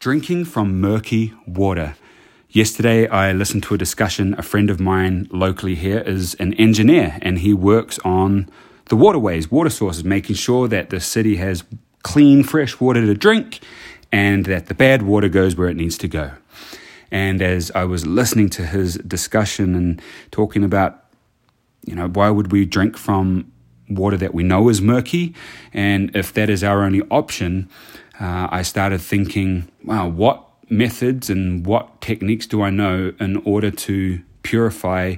Drinking from murky water. Yesterday, I listened to a discussion. A friend of mine locally here is an engineer and he works on the waterways, water sources, making sure that the city has clean, fresh water to drink and that the bad water goes where it needs to go. And as I was listening to his discussion and talking about, you know, why would we drink from water that we know is murky? And if that is our only option, uh, I started thinking, wow, what methods and what techniques do I know in order to purify,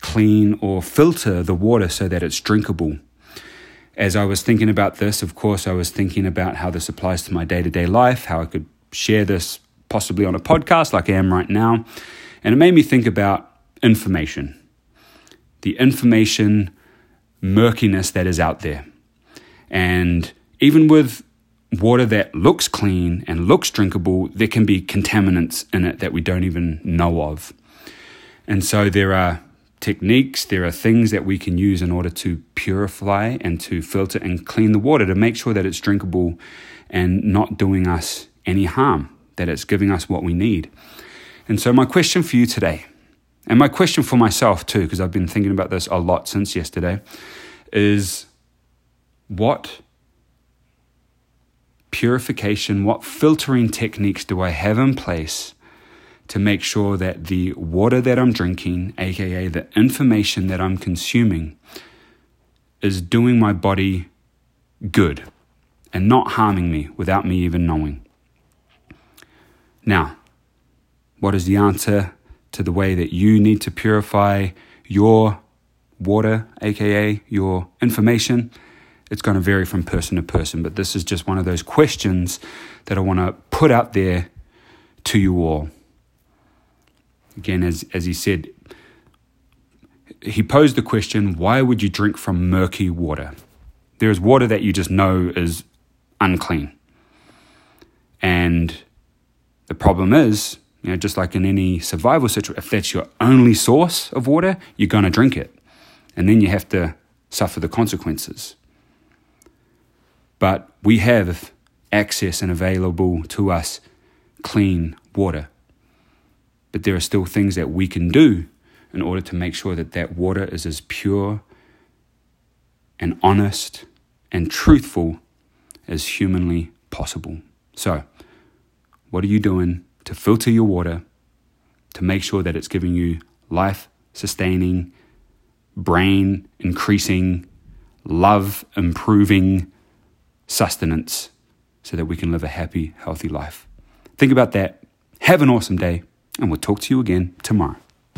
clean, or filter the water so that it's drinkable? As I was thinking about this, of course, I was thinking about how this applies to my day to day life, how I could share this possibly on a podcast like I am right now. And it made me think about information, the information murkiness that is out there. And even with water that looks clean and looks drinkable, there can be contaminants in it that we don't even know of. And so there are techniques, there are things that we can use in order to purify and to filter and clean the water to make sure that it's drinkable and not doing us any harm, that it's giving us what we need. And so, my question for you today, and my question for myself too, because I've been thinking about this a lot since yesterday, is what purification, what filtering techniques do I have in place to make sure that the water that I'm drinking, aka the information that I'm consuming, is doing my body good and not harming me without me even knowing? Now, what is the answer to the way that you need to purify your water, aka your information? It's going to vary from person to person, but this is just one of those questions that I want to put out there to you all. Again, as, as he said, he posed the question why would you drink from murky water? There is water that you just know is unclean. And the problem is, you know, just like in any survival situation, if that's your only source of water, you're going to drink it. And then you have to suffer the consequences but we have access and available to us clean water. But there are still things that we can do in order to make sure that that water is as pure and honest and truthful as humanly possible. So, what are you doing to filter your water to make sure that it's giving you life sustaining, brain increasing, love improving, sustenance so that we can live a happy, healthy life. Think about that. Have an awesome day, and we'll talk to you again tomorrow.